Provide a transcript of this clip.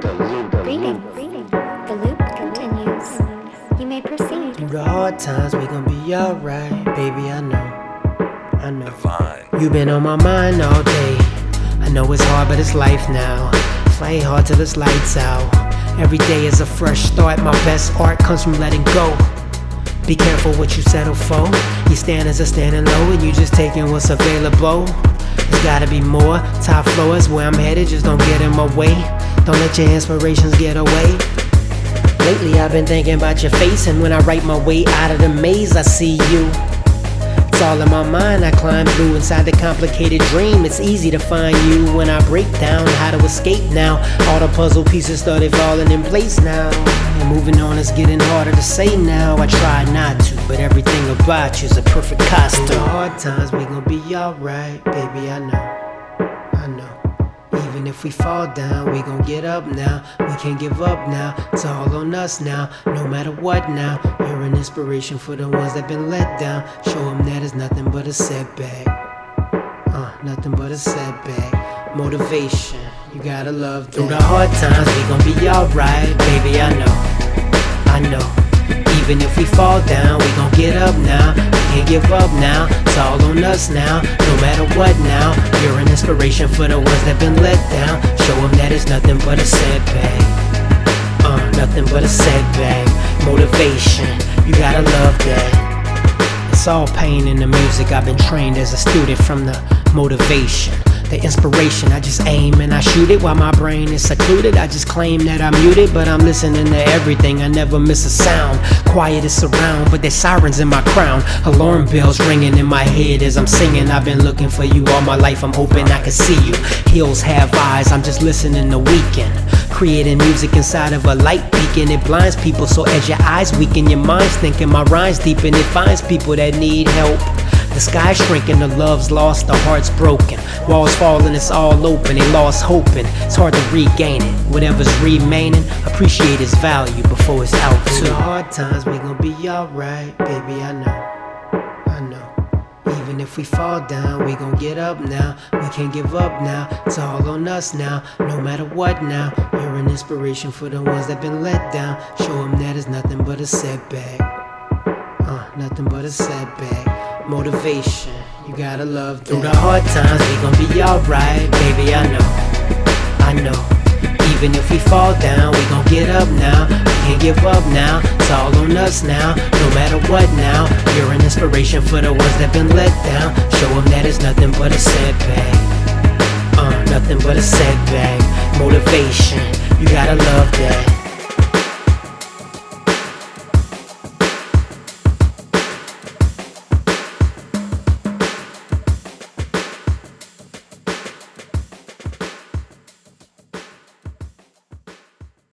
The loop, the Greetings. loop. The loop continues. You may proceed. Through the hard times, we gon' be alright, baby. I know, I know. Divine. You been on my mind all day. I know it's hard, but it's life now. Play hard till it's lights out. Every day is a fresh start. My best art comes from letting go. Be careful what you settle for. You stand as a standing low, and you just taking what's available. There's gotta be more. Top floor is where I'm headed. Just don't get in my way. Don't let your inspirations get away. Lately I've been thinking about your face, and when I write my way out of the maze, I see you. It's all in my mind, I climb through inside the complicated dream. It's easy to find you when I break down how to escape now. All the puzzle pieces started falling in place now. And moving on is getting harder to say now. I try not to, but everything about you's a perfect costume. The hard times, we gon' be alright, baby, I know. I know. Even if we fall down, we gon' get up now. We can't give up now. It's all on us now. No matter what now. You're an inspiration for the ones that been let down. Show them that it's nothing but a setback. Uh, nothing but a setback. Motivation, you gotta love that. Through the hard times, we gon' be alright, baby. I know, I know. Even if we fall down, we gon' get up now. We can't give up now. It's all on us now. No matter what now. You're inspiration for the ones that been let down. Show them that it's nothing but a setback. Uh, nothing but a setback. Motivation, you gotta love that. It's all pain in the music. I've been trained as a student from the motivation, the inspiration. I just aim and I shoot it while my brain is secluded. I just claim that I'm muted, but I'm listening to everything. I never miss a sound. Quiet is surround, but there's sirens in my crown. Alarm bells ringing in my head as I'm singing. I've been looking for you all my life. I'm hoping I can see you. Hills have eyes. I'm just listening to Weeknd. Creating music inside of a light beacon. It blinds people, so as your eyes weaken, your mind's thinking. My rhymes deep and it finds people that need help. The sky's shrinking, the love's lost, the heart's broken. Walls falling, it's all open, they lost hoping. It's hard to regain it. Whatever's remaining, appreciate its value before it's out too. the hard times, we gon' be alright, baby, I know. I know. Even if we fall down, we gon' get up now. We can't give up now. It's all on us now. No matter what now. You're an inspiration for the ones that been let down. Show them that it's nothing but a setback. Uh, nothing but a setback. Motivation, you gotta love that. Through the hard times, we gon' be alright, baby. I know, I know. Even if we fall down, we gon' get up now. We can't give up now. It's all on us now. No matter what now. You're an inspiration for the ones that been let down. Show them that it's nothing but a setback. Uh, nothing but a setback. Motivation, you gotta love that.